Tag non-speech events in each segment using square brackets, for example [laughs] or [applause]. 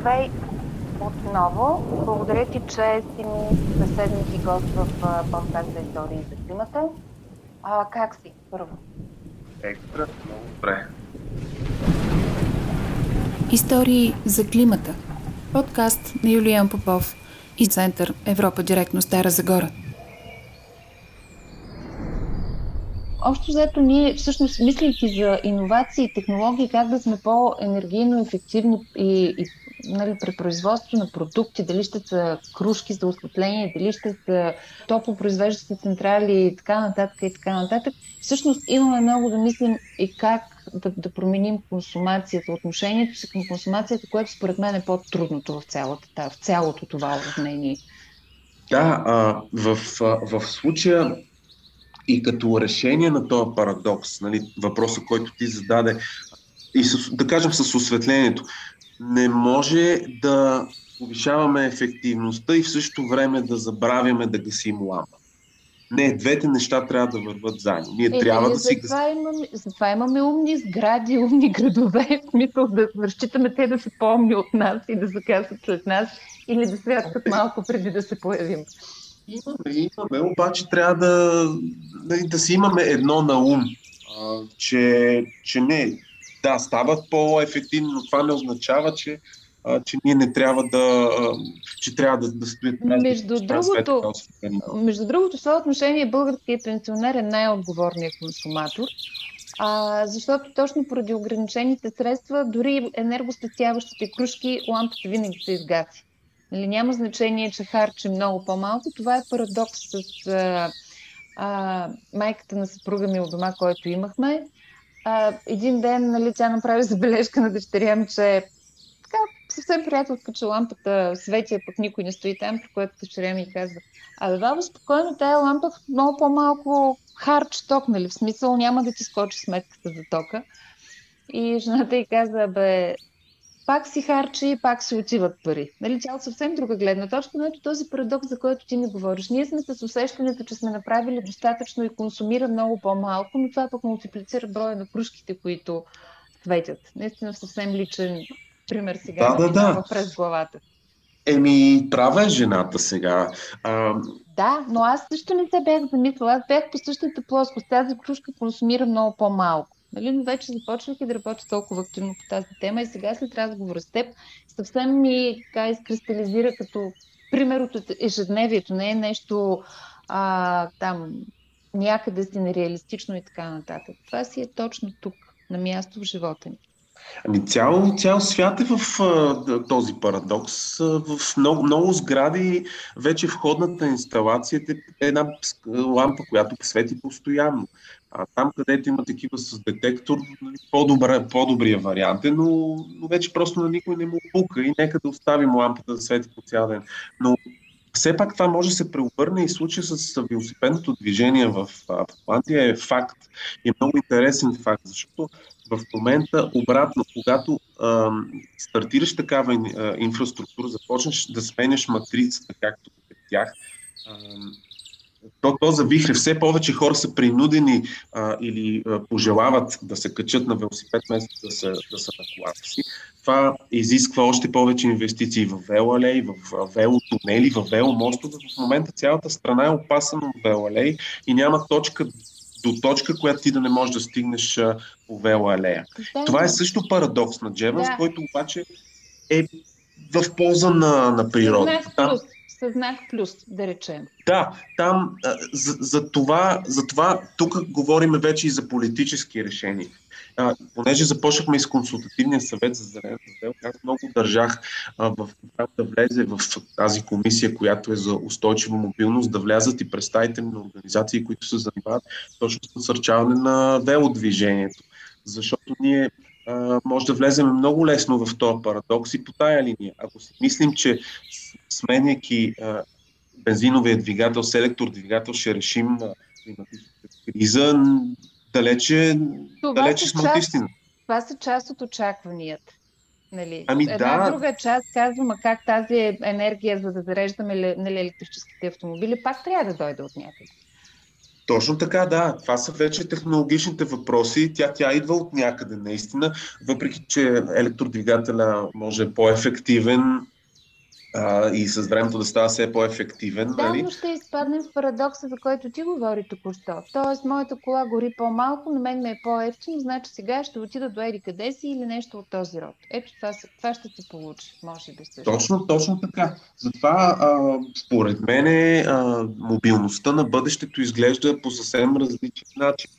Здравей отново. Благодаря ти, че си ми съседник и гост в подкаста Истории за климата. А, как си, първо? Екстра, много добре. Истории за климата. Подкаст на Юлиан Попов и Център Европа директно Стара Загора. Общо взето ние всъщност мислейки за иновации и технологии, как да сме по-енергийно ефективни и, и нали, при производство на продукти, дали ще са кружки за осветление, дали ще са топлопроизвеждащи централи и така нататък и така нататък. Всъщност имаме много да мислим и как да, да променим консумацията, отношението си към консумацията, което според мен е по-трудното в, цялата, в цялото това уравнение. Да, а, в, в случая и като решение на този парадокс, нали, въпроса, който ти зададе, и с, да кажем с осветлението, не може да повишаваме ефективността и в същото време да забравяме да гасим лампа. Не, двете неща трябва да върват заедно. Ние е, трябва е, да си затова имаме, затова имаме умни сгради, умни градове, в смисъл да разчитаме те да са по-умни от нас и да закасат след нас или да святкат малко преди да се появим. Имаме, имаме, обаче трябва да, да, да си имаме едно на ум, а, че, че не, да, стават по-ефективни, но това не означава, че, а, че ние не трябва да, а, че трябва да, да стоят между другото, между другото, в това отношение българският пенсионер е най-отговорният консуматор, а, защото точно поради ограничените средства, дори енергоспестяващите кружки, лампата винаги се изгаси. Нали, няма значение, че харчи много по-малко. Това е парадокс с а, а, майката на съпруга ми от дома, който имахме а, един ден нали, тя направи [laughs] забележка на дъщеря ми, че така съвсем приятелска, че лампата свети, пък никой не стои там, при което дъщеря ми казва, абе, баба, спокойно, тая лампа много по-малко харч ток, нали, в смисъл няма да ти скочи сметката за тока. И жената й каза, бе, пак си харчи и пак си отиват пари. Нали, тя от съвсем друга гледна точка, но ето този парадокс, за който ти ми говориш. Ние сме с усещането, че сме направили достатъчно и консумира много по-малко, но това пък мултиплицира броя на кружките, които светят. Наистина съвсем личен пример сега да, да, да. през главата. Еми, права е жената сега. А... Да, но аз също не се бях замислила. Аз бях по същата плоскост. Тази кружка консумира много по-малко. Нали, но вече започнах и да работя толкова активно по тази тема и сега след разговора с теб съвсем ми така изкристализира като пример от ежедневието. Не е нещо а, там някъде си нереалистично и така нататък. Това си е точно тук, на място в живота ни. Ами цял, цял свят е в а, този парадокс. В много, много сгради вече входната инсталация е една лампа, която свети постоянно. А там, където има такива с детектор, по-добра, по-добрия вариант е, но, но вече просто на никой не му пука и нека да оставим лампата да свети по цял ден. Но все пак това може да се преобърне и случая с велосипедното движение в Атлантия е факт. И е много интересен факт, защото в момента обратно, когато а, стартираш такава а, инфраструктура, започнеш да сменяш матрицата, както при тях, а, то, то завихре. Все повече хора са принудени а, или а, пожелават да се качат на велосипед, вместо да са, да са на колата си. Това изисква още повече инвестиции в велоалей, в велотунели, в веломостове. В момента цялата страна е опасана от велоалей и няма точка до точка, която ти да не можеш да стигнеш а, по велоалея. Да. Това е също парадокс на Джеванс, да. който обаче е в полза на, на природата със знак плюс, да речем. Да, там за, за, това, за това тук говорим вече и за политически решения. А, понеже започнахме с консултативния съвет за зелената сделка, аз много държах а, в това да влезе в тази комисия, която е за устойчива мобилност, да влязат и представители на организации, които се занимават точно с насърчаване на велодвижението. Защото ние може да влезем много лесно в този парадокс и по тая линия. Ако си мислим, че сменяйки бензиновия двигател с електродвигател ще решим климатичната криза, далече, Това далече сме от истина. Това са част от очакванията. Нали? Ами Една да. друга част казвам, а как тази енергия, за да зареждаме нали, електрическите автомобили, пак трябва да дойде от някъде. Точно така, да. Това са вече технологичните въпроси. Тя, тя идва от някъде, наистина. Въпреки, че електродвигателя може е по-ефективен, а, и с времето да става все по-ефективен. Да, нали? но ще изпаднем в парадокса, за който ти говори току-що. Тоест, моята кола гори по-малко, на мен ме е по-ефтино, значи сега ще отида до Еди къде си или нещо от този род. Ето това, това ще се получи, може би също. Точно, точно така. Затова, а, според мен, а, мобилността на бъдещето изглежда по съвсем различен начин.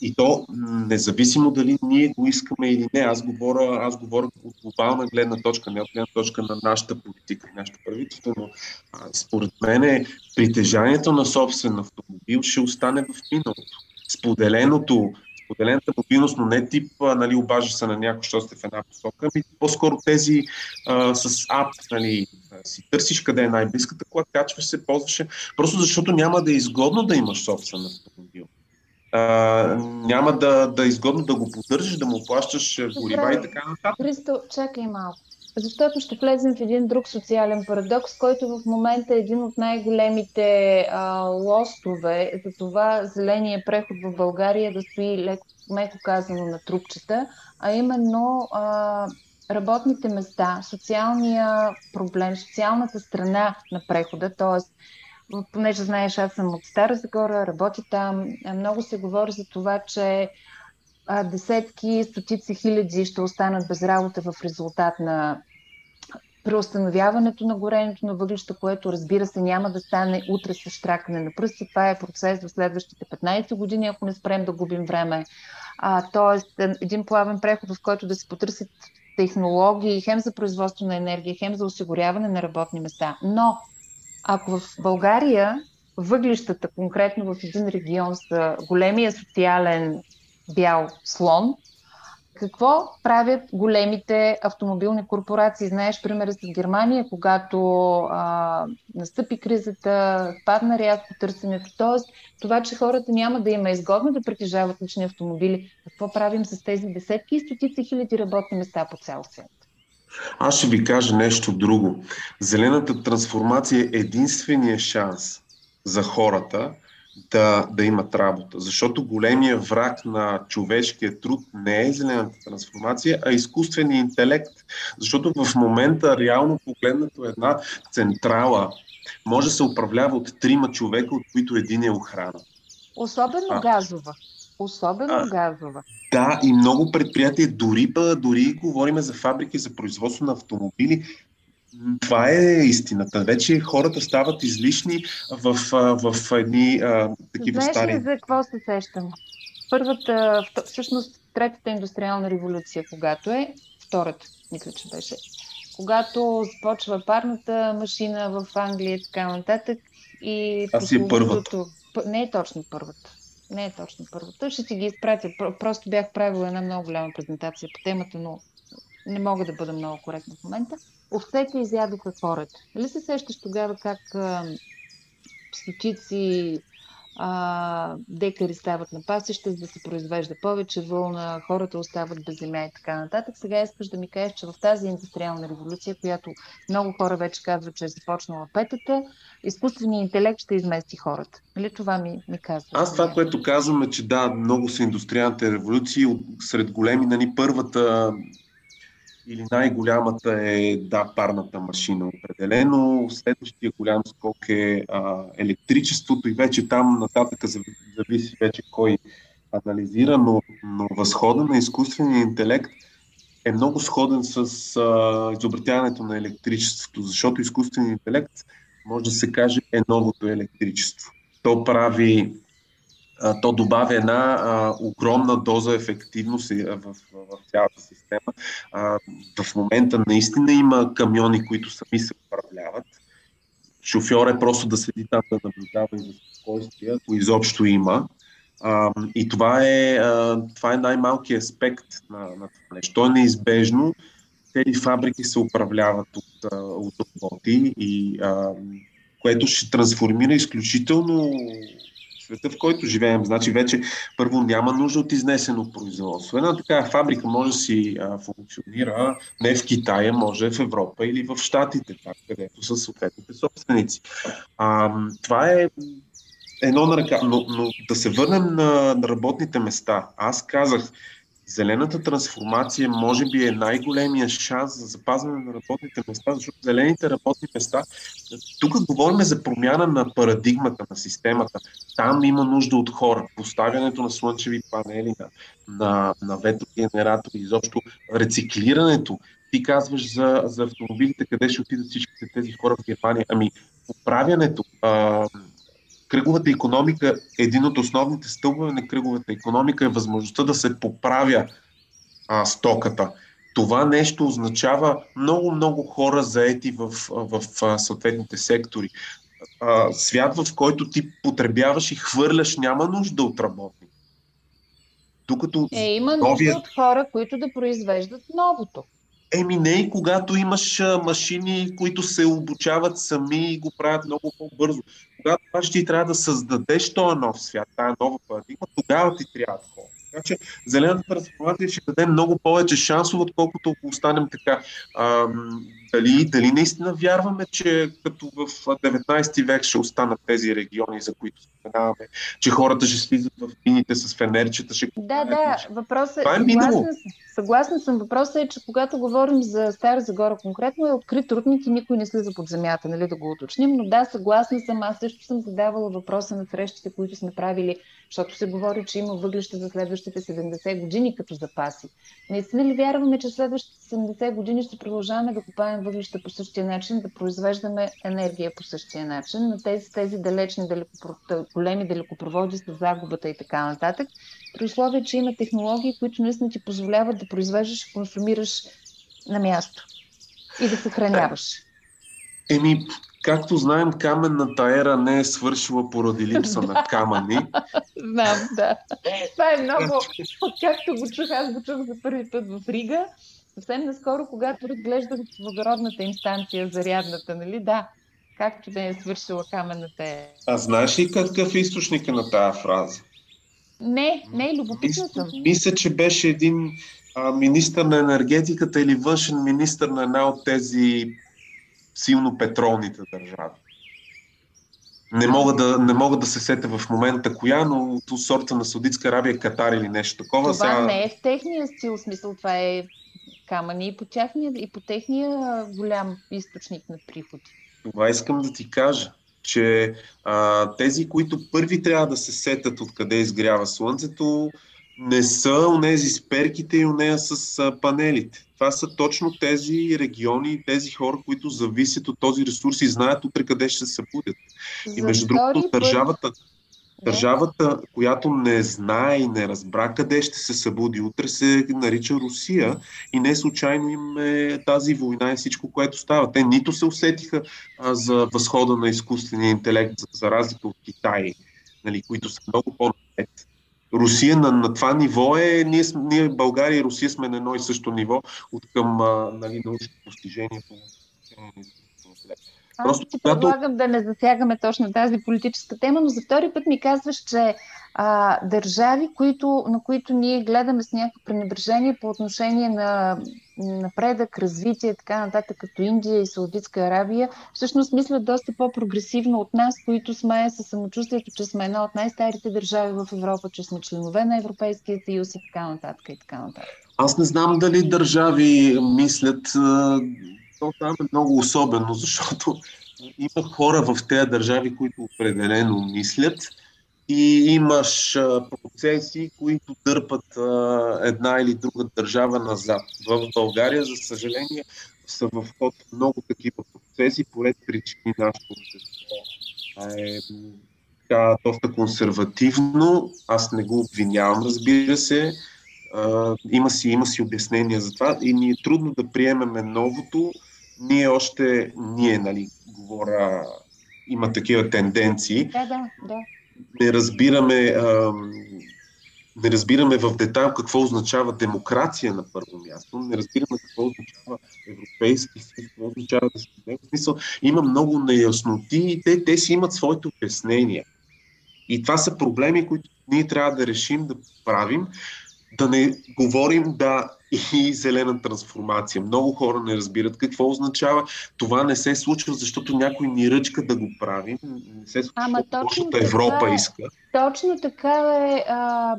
И то независимо дали ние го искаме или не. Аз говоря, аз говоря от глобална гледна точка, не от гледна точка на нашата политика, нашето правителство, но а, според мен притежанието на собствен автомобил ще остане в миналото. Споделеното, споделената мобилност, но не тип, нали, обажа се на някой, що сте в една посока, ами по-скоро тези а, с ап, нали, си търсиш къде е най-близката кола, качваш се, ползваш просто защото няма да е изгодно да имаш собствен автомобил а, няма да, да е изгодно да го поддържаш, да му плащаш горива и така нататък. Христо, чакай малко. Защото ще влезем в един друг социален парадокс, който в момента е един от най-големите а, лостове за това зеления преход в България да стои леко, меко казано на трупчета, а именно а, работните места, социалния проблем, социалната страна на прехода, т.е понеже знаеш, аз съм от Стара Загора, работи там. Много се говори за това, че десетки, стотици хиляди ще останат без работа в резултат на преустановяването на горенето на въглища, което разбира се няма да стане утре с штракане на пръсти. Това е процес в следващите 15 години, ако не спрем да губим време. А, тоест, един плавен преход, в който да се потърсят технологии, хем за производство на енергия, хем за осигуряване на работни места. Но ако в България въглищата, конкретно в един регион, са големия социален бял слон, какво правят големите автомобилни корпорации? Знаеш примера с Германия, когато а, настъпи кризата, падна рязко търсенето. Тоест, това, че хората няма да има изгодно да притежават лични автомобили, какво правим с тези десетки и стотици хиляди работни места по цял свят? Аз ще ви кажа нещо друго. Зелената трансформация е единствения шанс за хората да, да имат работа. Защото големия враг на човешкия труд не е зелената трансформация, а изкуственият интелект. Защото в момента, реално погледнато, една централа може да се управлява от трима човека, от които един е охрана. Особено а. газова. Особено а, газова. Да, и много предприятия, дори, дори говорим за фабрики за производство на автомобили, това е истината. Вече хората стават излишни в, в, в едни а, такива Знаеш стари... Знаеш за какво се сещам? Първата, всъщност третата индустриална революция, когато е, втората, мисля, че беше, когато започва парната машина в Англия и така нататък. И Аз е първата. Не е точно първата не е точно първата. Ще си ги изпратя. Просто бях правила една много голяма презентация по темата, но не мога да бъда много коректна в момента. Овцете изядоха хората. Нали се сещаш тогава как а, стотици а, декари стават на пасище, за да се произвежда повече вълна, хората остават без земя и така нататък. Сега искаш да ми кажеш, че в тази индустриална революция, която много хора вече казват, че е започнала петата, изкуственият интелект ще измести хората. Нали това ми, ми казва? Аз това, което казвам е, че да, много са индустриалните революции. Сред големи, нали, първата или най-голямата е, да, парната машина определено. Следващия голям скок е а, електричеството и вече там нататък зависи вече кой анализира, но, но възхода на изкуствения интелект е много сходен с а, изобретяването на електричеството, защото изкуственият интелект може да се каже е новото електричество. То прави то добавя една а, огромна доза ефективност в, в, в цялата система. А, в момента наистина има камиони, които сами се управляват. Шофьор е просто да седи там да наблюдава и за спокойствие, ако изобщо има. А, и това е, а, е най-малкият аспект на, на това нещо. То е неизбежно. Тези фабрики се управляват от, от роботи, и, а, което ще трансформира изключително света, в който живеем. Значи вече първо няма нужда от изнесено производство. Една такава фабрика може да си а, функционира не в Китая, може в Европа или в Штатите, там, където са съответните собственици. А, това е едно на ръка, но, но да се върнем на, на работните места. Аз казах, Зелената трансформация може би е най-големия шанс за запазване на работните места, защото зелените работни места, тук говорим за промяна на парадигмата на системата. Там има нужда от хора. Поставянето на слънчеви панели, на, на, на ветрогенератори, изобщо рециклирането. Ти казваш за, за автомобилите, къде ще отидат всичките тези хора в Германия. Ами, поправянето, а, кръговата економика, един от основните стълбове на кръговата економика е възможността да се поправя а, стоката. Това нещо означава много-много хора заети в, в, в съответните сектори. А, свят, в който ти потребяваш и хвърляш, няма нужда от работни. Докато е, има нужда новият... от хора, които да произвеждат новото. Еми не когато имаш машини, които се обучават сами и го правят много по-бързо. Когато обаче ти трябва да създадеш този нов свят, тази нова парадигма, тогава ти трябва хора. Така че зелената трансформация ще даде много повече шансове, отколкото ако останем така. А, дали, дали наистина вярваме, че като в 19 век ще останат тези региони, за които споменаваме, че хората ще слизат в мините с фенерчета, ще... Да, да, въпросът е... Съгласна, съм, съгласна съм. Въпросът е, че когато говорим за Стара Загора конкретно, е открит рудник и никой не слиза под земята, нали, да го уточним. Но да, съгласна съм. Аз също съм задавала въпроса на срещите, които сме правили защото се говори, че има въглища за следващите 70 години като запаси. Наистина ли вярваме, че следващите 70 години ще продължаваме да купаем въглища по същия начин, да произвеждаме енергия по същия начин, на тези, тези далечни, далекопро... големи далекопроводи с загубата и така нататък, при условие, че има технологии, които наистина ти позволяват да произвеждаш и консумираш на място и да съхраняваш. Еми, Както знаем, каменната ера не е свършила поради липса на [laughs] камъни. Знам, да. Това е много, [laughs] както го чух, аз го чух за първи път в Рига. Съвсем наскоро, когато разглеждах водородната инстанция, зарядната, нали? Да, както да е свършила каменната ера. А знаеш ли какъв е източника на тази фраза? Не, не, любопитна съм. Мисля, че беше един а, министър на енергетиката или външен министър на една от тези силно петролните държави. Не мога, да, не мога да се сета в момента коя, но то сорта на Саудитска Арабия, Катар или нещо такова. Това сега... не е в техния стил, смисъл това е камъни и по, тяхния, и по техния голям източник на приход. Това искам да ти кажа, че а, тези, които първи трябва да се сетат откъде изгрява Слънцето, не са онези с перките и онея с а, панелите. Това са точно тези региони, тези хора, които зависят от този ресурс и знаят утре къде ще се събудят. И между другото, държавата, държавата, която не знае и не разбра къде ще се събуди утре, се нарича Русия и не случайно им е тази война и всичко, което става. Те нито се усетиха за възхода на изкуствения интелект, за, разлика от Китай, нали, които са много по-напред. Русия на, на това ниво е, ние, ние България и Русия сме на едно и също ниво от към а, нали, научни постижения по Просто, Аз ти когато... предлагам да не засягаме точно тази политическа тема, но за втори път ми казваш, че а, държави, които, на които ние гледаме с някакво пренебрежение по отношение на напредък, развитие, така нататък, като Индия и Саудитска Арабия, всъщност мислят доста по-прогресивно от нас, които сме със самочувствието, че сме една от най-старите държави в Европа, че сме членове на Европейския съюз и така нататък. И така нататък. Аз не знам дали държави мислят, то там е много особено, защото има хора в тези държави, които определено мислят и имаш а, процеси, които дърпат а, една или друга държава назад. В България, за съжаление, са в ход много такива процеси, поред причини нашето общество е така, доста консервативно. Аз не го обвинявам, разбира се. А, има, си, има си обяснения за това и ни е трудно да приемеме новото. Ние още, ние, нали, говоря, има такива тенденции. Да, да, да не разбираме, а, не разбираме в детайл какво означава демокрация на първо място, не разбираме какво означава европейски съюз, какво означава да се в смисъл. Има много неясноти и те, те си имат своите обяснения. И това са проблеми, които ние трябва да решим да правим, да не говорим да [laughs] и зелена трансформация. Много хора не разбират какво означава. Това не се случва, защото някой ни ръчка да го правим. Не се случва, Ама точно така, Европа е, иска. Точно така е а,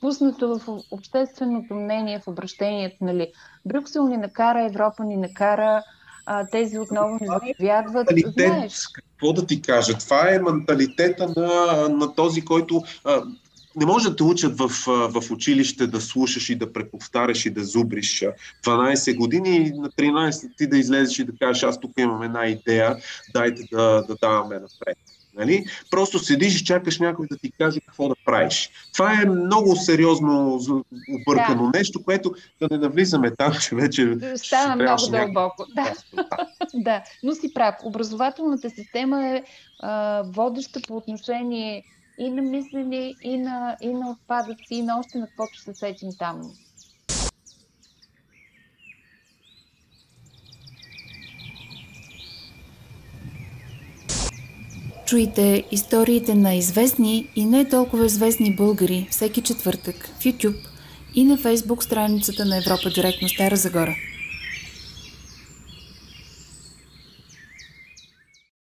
пуснато в общественото мнение, в обращението. Нали. Брюксел ни накара, Европа ни накара, а, тези отново ни заповядват. Знаеш, какво да ти кажа? Това е менталитета на, на този, който а, не може да те учат в, в училище да слушаш и да преповтаряш и да зубриш 12 години и на 13 ти да излезеш и да кажеш аз тук имам една идея, дайте да, да даваме напред. Нали? Просто седиш и чакаш някой да ти каже какво да правиш. Това е много сериозно объркано да. нещо, което да не навлизаме там, че вече. Става много дълбоко. Да. [laughs] да, но си прав. Образователната система е а, водеща по отношение и на мислене, и на, и на отпадъци, и на още на каквото се сетим там. Чуйте историите на известни и не толкова известни българи всеки четвъртък в YouTube и на Facebook страницата на Европа Директно Стара Загора.